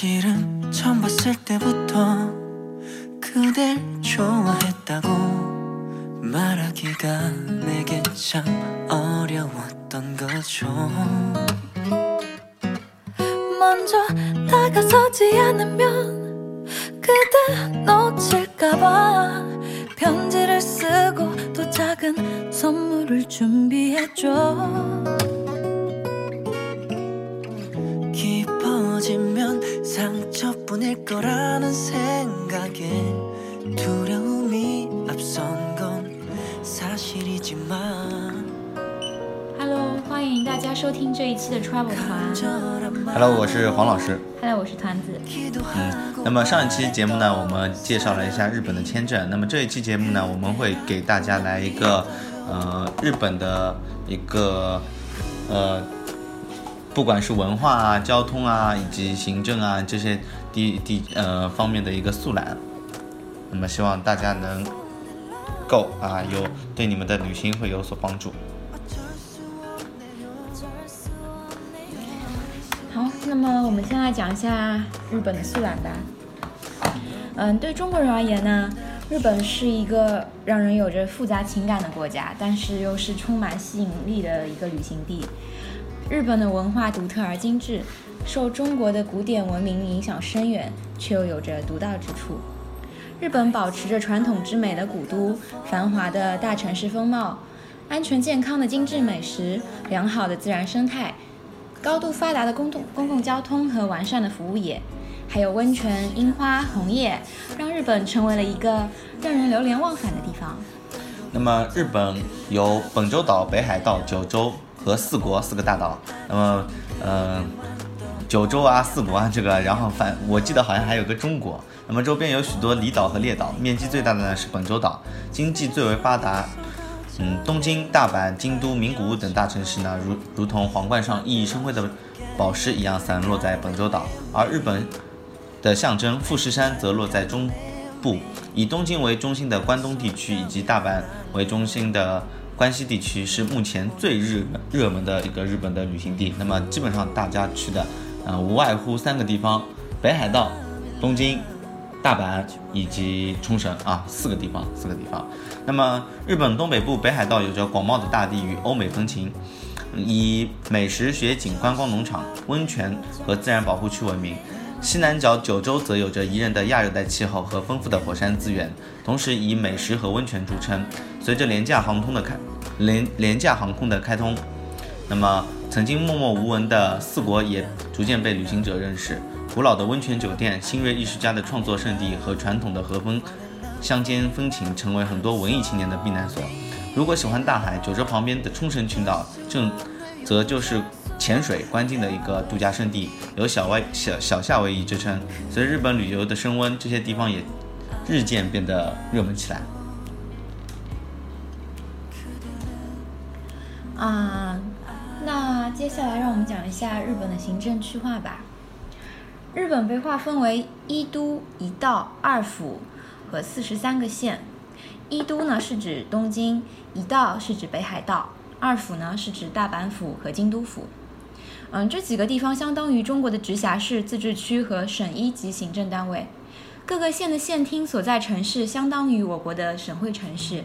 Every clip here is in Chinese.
사실은 처음 봤을 때부터 그댈 좋아했다고 말하기가 내겐 참 어려웠던 거죠. 먼저 다가서지 않으면 그대 놓칠까봐 편지를 쓰고 또 작은 선물을 준비했죠 상처뿐일 거라는 생각에 두려움이 앞선 건 사실이지만 Hello，欢迎大家收听这一期的 Travel 团。 Hello，我是黄老师。 Hello，我是团子。嗯，那么上一期节目呢，我们介绍了一下日本的签证。那么这一期节目呢，我们会给大家来一个呃日本的一个呃， 不管是文化啊、交通啊以及行政啊这些地地呃方面的一个速览。那么希望大家能够啊有对你们的旅行会有所帮助。好，那么我们先来讲一下日本的速览吧。嗯，对中国人而言呢，日本是一个让人有着复杂情感的国家，但是又是充满吸引力的一个旅行地。日本的文化独特而精致，受中国的古典文明影响深远，却又有着独到之处。日本保持着传统之美的古都，繁华的大城市风貌，安全健康的精致美食，良好的自然生态。高度发达的公共公共交通和完善的服务业，还有温泉、樱花、红叶，让日本成为了一个让人流连忘返的地方。那么日本有本州岛、北海道、九州和四国四个大岛。那么，呃，九州啊、四国啊这个，然后反我记得好像还有个中国。那么周边有许多离岛和列岛，面积最大的呢是本州岛，经济最为发达。嗯，东京、大阪、京都、名古屋等大城市呢，如如同皇冠上熠熠生辉的宝石一样散落在本州岛，而日本的象征富士山则落在中部，以东京为中心的关东地区以及大阪为中心的关西地区是目前最热热门的一个日本的旅行地。那么基本上大家去的，呃，无外乎三个地方：北海道、东京。大阪以及冲绳啊，四个地方，四个地方。那么，日本东北部北海道有着广袤的大地与欧美风情，以美食、雪景、观光农场、温泉和自然保护区闻名。西南角九州则有着宜人的亚热带气候和丰富的火山资源，同时以美食和温泉著称。随着廉价航空的开廉廉价航空的开通，那么曾经默默无闻的四国也逐渐被旅行者认识。古老的温泉酒店、新锐艺术家的创作圣地和传统的和风乡间风情，成为很多文艺青年的避难所。如果喜欢大海，九州旁边的冲绳群岛正则就是潜水观鲸的一个度假胜地，有小外小小夏威夷之称。随着日本旅游的升温，这些地方也日渐变得热门起来。啊，那接下来让我们讲一下日本的行政区划吧。日本被划分为一都、一道、二府和四十三个县。一都呢是指东京，一道是指北海道，二府呢是指大阪府和京都府。嗯，这几个地方相当于中国的直辖市、自治区和省一级行政单位。各个县的县厅所在城市相当于我国的省会城市，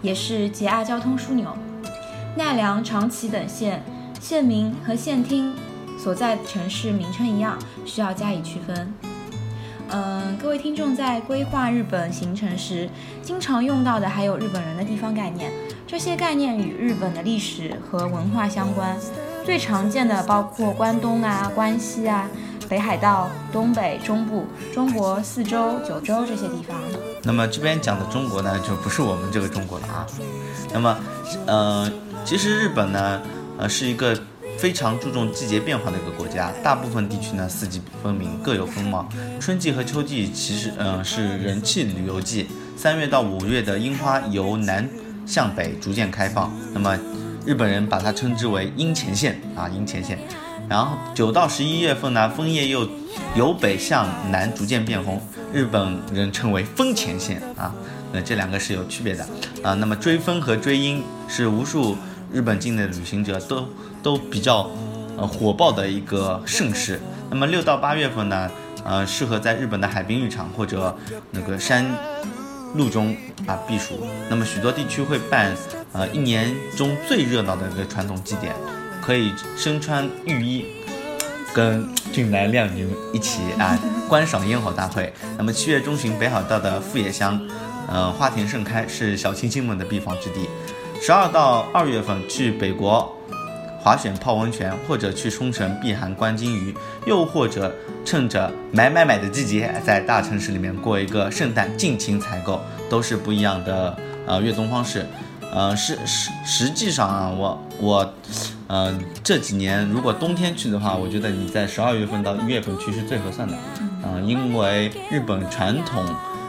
也是 JR 交通枢纽。奈良、长崎等县县名和县厅所在城市名称一样，需要加以区分。嗯，各位听众在规划日本行程时，经常用到的还有日本人的地方概念，这些概念与日本的历史和文化相关。最常见的包括关东啊、关西啊、北海道、东北、中部、中国四周、九州这些地方。那么这边讲的中国呢，就不是我们这个中国了啊。那么，呃，其实日本呢，呃，是一个非常注重季节变化的一个国家。大部分地区呢，四季分明，各有风貌。春季和秋季其实，呃，是人气旅游季。三月到五月的樱花由南向北逐渐开放。那么，日本人把它称之为樱前线啊，樱前线。然后九到十一月份呢，枫叶又由北向南逐渐变红，日本人称为枫前线啊。那这两个是有区别的啊。那么追枫和追樱是无数日本境内的旅行者都都比较呃火爆的一个盛事。那么六到八月份呢，呃，适合在日本的海滨浴场或者那个山路中啊避暑。那么许多地区会办呃一年中最热闹的一个传统祭典，可以身穿浴衣。跟俊男靓女一起啊 观赏烟火大会。那么七月中旬，北海道的富野乡，呃，花田盛开，是小清新们的避风之地。十二到二月份去北国滑雪、泡温泉，或者去冲绳避寒观鲸鱼，又或者趁着买买买的季节，在大城市里面过一个圣诞，尽情采购，都是不一样的呃越冬方式。呃，实实实际上啊，我我，呃，这几年如果冬天去的话，我觉得你在十二月份到一月份去是最合算的，嗯，因为日本传统，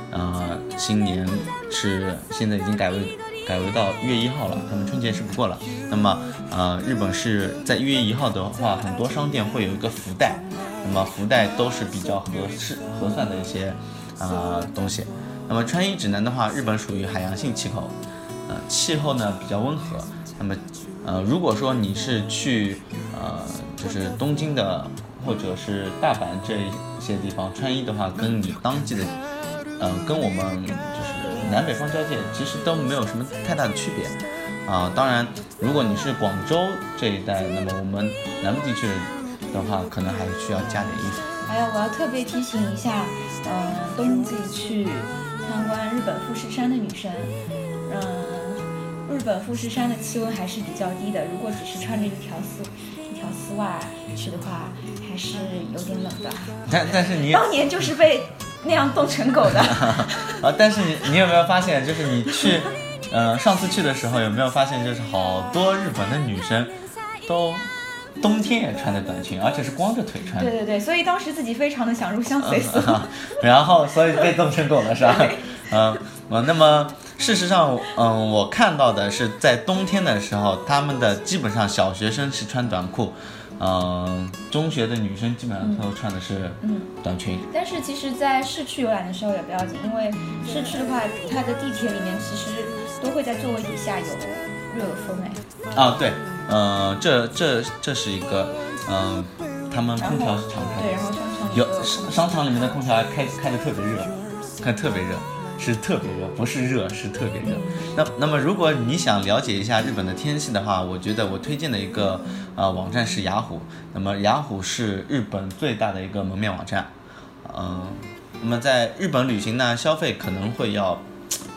呃，新年是现在已经改为改为到一月一号了，他们春节是不过了。那么，呃，日本是在一月一号的话，很多商店会有一个福袋，那么福袋都是比较合适合算的一些啊东西。那么穿衣指南的话，日本属于海洋性气候。呃，气候呢比较温和，那么，呃，如果说你是去，呃，就是东京的或者是大阪这一些地方穿衣的话，跟你当季的，呃，跟我们南北方交界，其实都没有什么太大的区别，啊，当然，如果你是广州这一带，那么我们南部地区的话，可能还需要加点衣服。还有，我要特别提醒一下，呃，冬季去参观日本富士山的女生，嗯。日本富士山的气温还是比较低的，如果只是穿着一条丝一条丝袜去的话，还是有点冷的。但但是你当年就是被那样冻成狗的。啊！但是你你有没有发现，就是你去，呃，上次去的时候有没有发现，就是好多日本的女生都冬天也穿的短裙，而且是光着腿穿的。对对对，所以当时自己非常的想入乡随俗。然后所以被冻成狗了是吧？嗯，我那么。事实上，嗯，我看到的是在冬天的时候，他们的基本上小学生是穿短裤，嗯，中学的女生基本上都穿的是短裙。但是其实，在市区游览的时候也不要紧，因为市区的话，它的地铁里面其实都会在座位底下有热风哎。啊，对，嗯，这这这是一个，嗯，他们空调是常开的。对，然后商场有商场里面的空调还开开的特别热，开特别热。是特别热，不是热，是特别热。那那么，如果你想了解一下日本的天气的话，我觉得我推荐的一个呃网站是雅虎。那么雅虎是日本最大的一个门面网站。嗯，那么在日本旅行呢，消费可能会要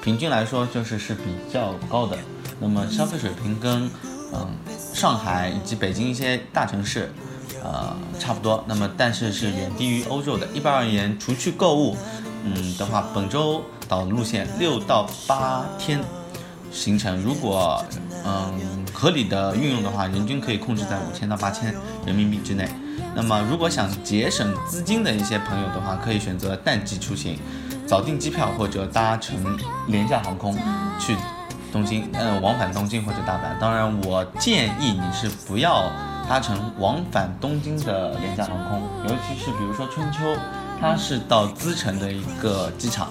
平均来说就是是比较高的。那么消费水平跟嗯上海以及北京一些大城市呃差不多。那么但是是远低于欧洲的。一般而言，除去购物，嗯的话，本周。岛路线六到八天行程，如果嗯合理的运用的话，人均可以控制在五千到八千人民币之内。那么如果想节省资金的一些朋友的话，可以选择淡季出行，早订机票或者搭乘廉价航空去东京，嗯，往返东京或者大阪。当然，我建议你是不要搭乘往返东京的廉价航空，尤其是比如说春秋，它是到资城的一个机场。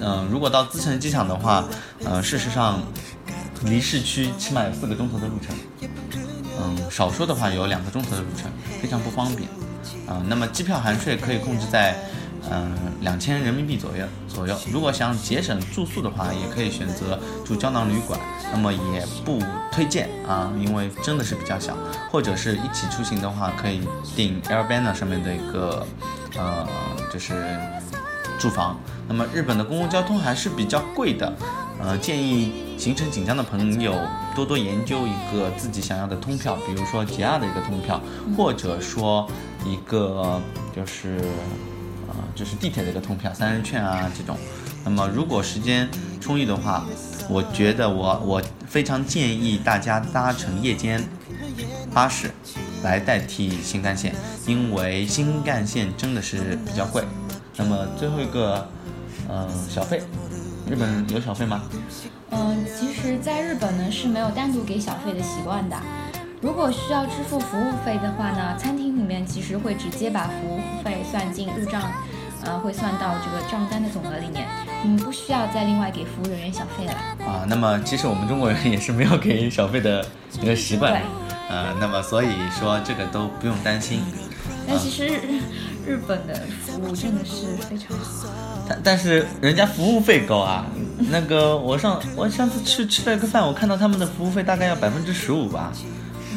嗯，如果到资城机场的话，呃，事实上离市区起码有四个钟头的路程，嗯，少说的话有两个钟头的路程，非常不方便。啊，那么机票含税可以控制在嗯两千人民币左右左右。如果想节省住宿的话，也可以选择住胶囊旅馆，那么也不推荐啊，因为真的是比较小。或者是一起出行的话，可以订 Airbnb 上面的一个呃，就是住房。那么日本的公共交通还是比较贵的，呃，建议行程紧张的朋友多多研究一个自己想要的通票，比如说 JR 的一个通票，或者说一个就是呃就是地铁的一个通票，三人券啊这种。那么如果时间充裕的话，我觉得我我非常建议大家搭乘夜间巴士来代替新干线，因为新干线真的是比较贵。那么最后一个。嗯，小费，日本有小费吗？嗯，其实，在日本呢是没有单独给小费的习惯的。如果需要支付服务费的话呢，餐厅里面其实会直接把服务费算进入账，呃，会算到这个账单的总额里面，嗯，不需要再另外给服务人员小费了。啊，那么其实我们中国人也是没有给小费的一个习惯，对，呃，那么所以说这个都不用担心。但其实。日本的服务真的是非常好。但但是人家服务费高啊，那个我上我上次去吃了个饭，我看到他们的服务费大概要百分之十五吧，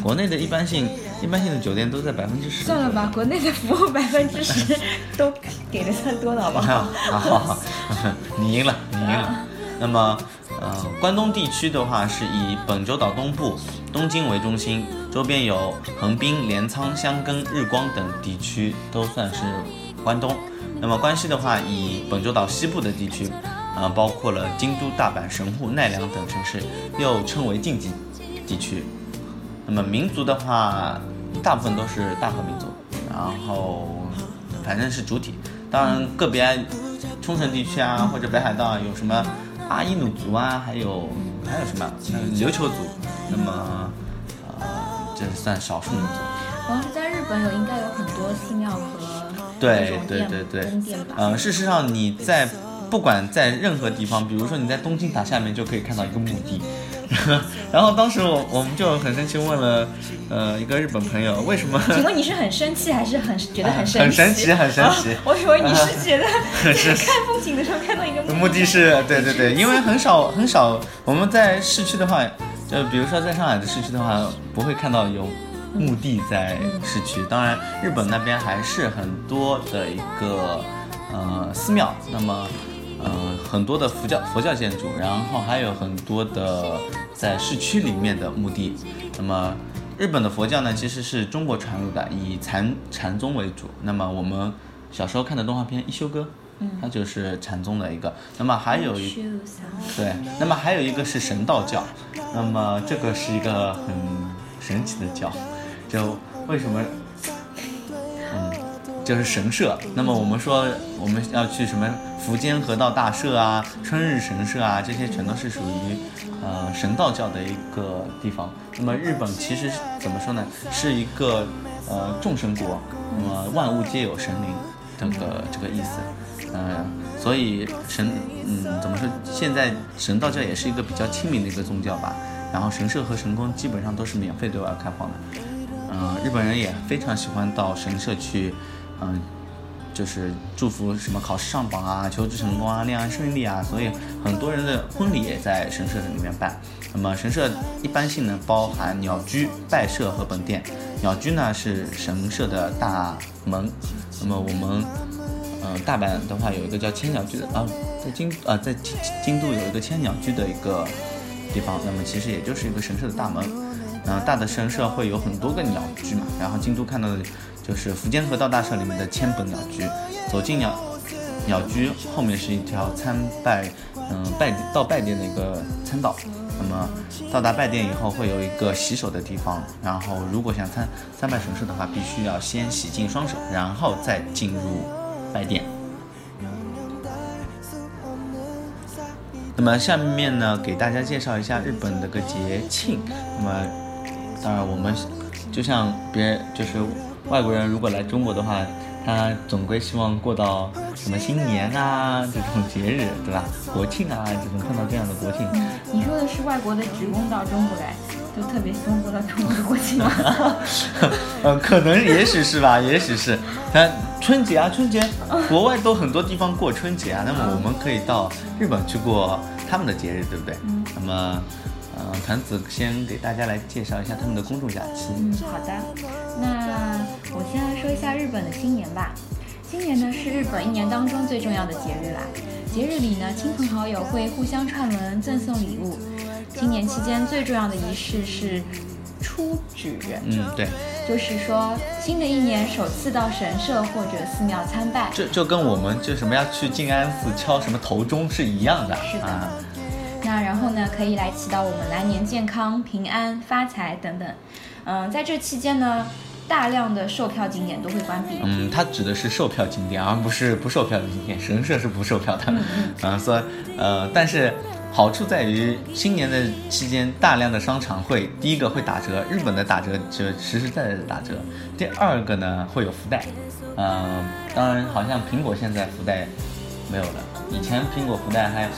国内的一般性一般性的酒店都在百分之十。算了吧，国内的服务百分之十都给的算多的好不好？好好好，你赢了，你赢了。那么，呃，关东地区的话是以本州岛东部、东京为中心，周边有横滨、镰仓、箱根、日光等地区都算是关东。那么关西的话，以本州岛西部的地区，呃，包括了京都、大阪、神户、奈良等城市，又称为近畿地区。那么民族的话，大部分都是大和民族，然后反正是主体。当然个别冲绳地区啊，或者北海道，有什么阿伊努族啊，还有还有什么嗯琉球族。那么，这算少数民族。好像是在日本有应该有很多寺庙和对对对对宫殿吧。呃，事实上你在不管在任何地方，比如说你在东京塔下面就可以看到一个墓地。然后当时我我们就很生气问了，呃，一个日本朋友为什么？请问你是很生气还是很觉得很神奇？很神奇很神奇啊我以为你是 觉得是看风景的时候看到一个目的是对对对，因为很少很少，我们在市区的话，呃比如说在上海的市区的话，不会看到有墓地在市区。当然，日本那边还是很多的一个呃寺庙，那么呃很多的佛教佛教建筑，然后还有很多的在市区里面的墓地。那么日本的佛教呢，其实是中国传入的，以禅禅宗为主。那么我们小时候看的动画片《一休哥》，它就是禅宗的一个。那么还有一对，那么还有一个是神道教，那么这个是一个很神奇的教，就为什么，嗯，就是神社。那么我们说我们要去什么福建河道大社啊、春日神社啊，这些全都是属于呃神道教的一个地方。那么日本其实怎么说呢，是一个呃众神国，那么万物皆有神灵这个这个意思。嗯，所以神，嗯，怎么说？现在神道教也是一个比较亲民的一个宗教吧。然后神社和神宫基本上都是免费对外开放的。嗯，日本人也非常喜欢到神社去，嗯，就是祝福什么考试上榜啊、求职成功啊、恋爱顺利啊。所以很多人的婚礼也在神社里面办。那么神社一般性呢，包含鸟居、拜社和本殿。鸟居呢是神社的大门。那么我们。嗯，大阪的话有一个叫千鸟居的啊，在京啊在京都有一个千鸟居的一个地方，那么其实也就是一个神社的大门。嗯，大的神社会有很多个鸟居嘛，然后京都看到的就是福建河道大社里面的千本鸟居。走进鸟鸟居后面是一条参拜嗯拜到拜殿的一个参道。那么到达拜殿以后会有一个洗手的地方，然后如果想参参拜神社的话，必须要先洗净双手，然后再进入。白点。那么下面呢，给大家介绍一下日本的个节庆。那么，当然我们就像别人，就是外国人如果来中国的话，他总归希望过到什么新年啊这种节日，对吧？国庆啊这种碰到这样的国庆。你说的是外国的职工到中国来，就特别希望过到中国的国庆吗？呃，可能也许是吧，也许是。看春节啊，春节，国外都很多地方过春节啊，那么我们可以到日本去过他们的节日，对不对？嗯。那么，呃，团子先给大家来介绍一下他们的公众假期。嗯，好的。那我先来说一下日本的新年吧。新年呢是日本一年当中最重要的节日啦。节日里呢，亲朋好友会互相串门，赠送礼物。新年期间最重要的仪式是出纸。嗯，对。就是说，新的一年首次到神社或者寺庙参拜，这就跟我们就什么要去静安寺敲什么头钟是一样的。是的。啊、那然后呢，可以来祈祷我们来年健康、平安、发财等等。嗯，在这期间呢，大量的售票景点都会关闭。嗯，它指的是售票景点，而不是不售票的景点。神社是不售票的。嗯嗯。啊，所以呃，但是。好处在于新年的期间，大量的商场会第一个会打折，日本的打折就实实在在的打折。第二个呢会有福袋，嗯，当然好像苹果现在福袋没有了，以前苹果福袋还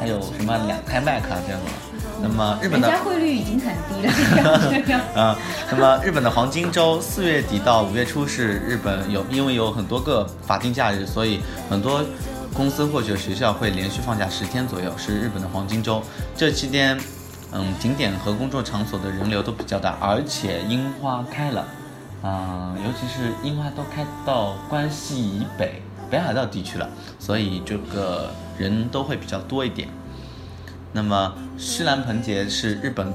还有什么两台麦卡这种，那么日本的汇率已经很低了，啊，那么日本的黄金周四月底到五月初是日本有，因为有很多个法定假日，所以很多公司或者学校会连续放假十天左右，是日本的黄金周。这期间，嗯，景点和工作场所的人流都比较大，而且樱花开了，啊、尤其是樱花都开到关西以北、北海道地区了，所以这个人都会比较多一点。那么盂兰盆节是日本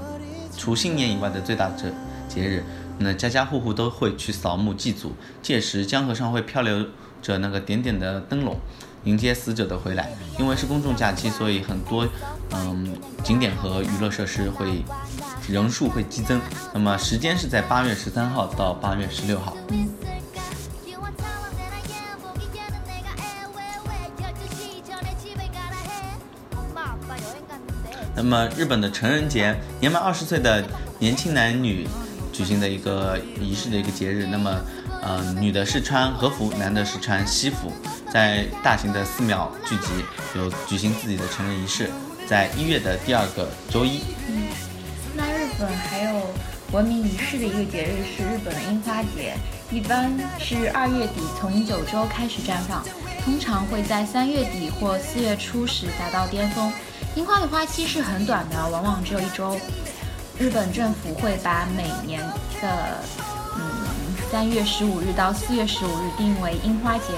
除新年以外的最大节节日，那家家户户都会去扫墓祭祖，届时江河上会漂流着那个点点的灯笼，迎接死者的回来。因为是公众假期，所以很多嗯景点和娱乐设施会人数会激增。那么时间是在八月十三号到八月十六号。那么日本的成人节，年满二十岁的年轻男女举行的一个仪式的一个节日。那么，呃，女的是穿和服，男的是穿西服，在大型的寺庙聚集，有举行自己的成人仪式，在一月的第二个周一。嗯那日本还有闻名于世的一个节日是日本的樱花节，一般是二月底从九州开始绽放，通常会在三月底或四月初时达到巅峰。樱花的花期是很短的，往往只有一周。日本政府会把每年的嗯三月十五日到四月十五日定为樱花节，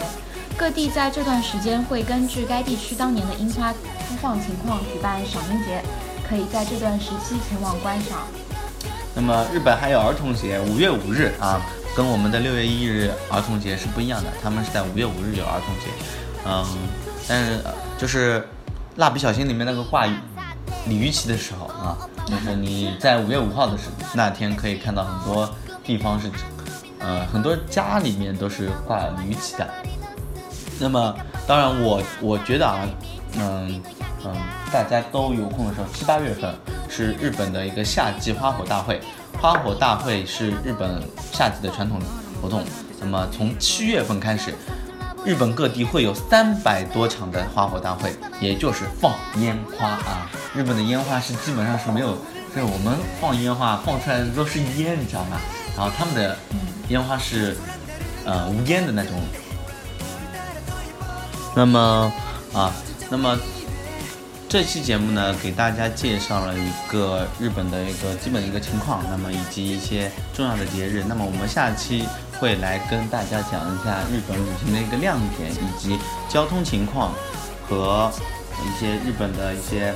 各地在这段时间会根据该地区当年的樱花开放情况举办赏樱节，可以在这段时期前往观赏。那么日本还有儿童节，五月五日啊，跟我们的六月一日儿童节是不一样的，他们是在五月五日有儿童节，嗯，但是就是蜡笔小新里面那个挂鲤鱼旗的时候啊，就是你在五月五号的时那天可以看到很多地方是，呃，很多家里面都是挂鲤鱼旗的。那么当然我我觉得啊，嗯嗯，大家都有空的时候，七八月份是日本的一个夏季花火大会。花火大会是日本夏季的传统活动。那么从七月份开始，日本各地会有三百多场的花火大会，也就是放烟花啊。日本的烟花是基本上是没有，就是我们放烟花放出来的都是烟，你知道吗？然后他们的烟花是呃无烟的那种。那么啊，那么这期节目呢，给大家介绍了一个日本的一个基本的一个情况，那么以及一些重要的节日。那么我们下期会来跟大家讲一下日本旅行的一个亮点，以及交通情况和一些日本的一些，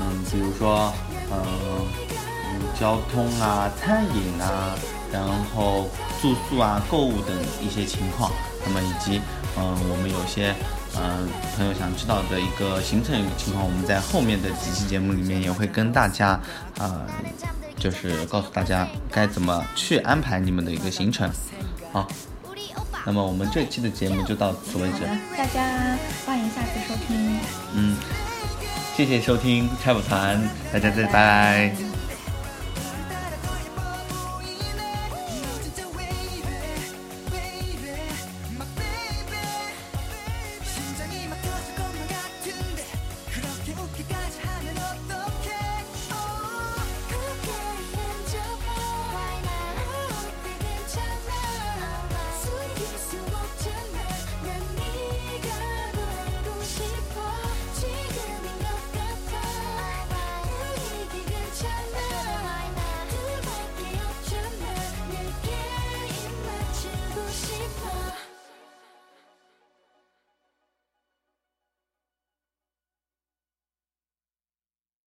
嗯，比如说，嗯、嗯，交通啊、餐饮啊，然后住宿啊、购物等一些情况。那么以及，嗯、我们有些，嗯、朋友想知道的一个行程情况，我们在后面的几期节目里面也会跟大家，呃，就是告诉大家该怎么去安排你们的一个行程。好，那么我们这期的节目就到此为止。大家欢迎下次收听。嗯，谢谢收听拆补团，大家再拜拜。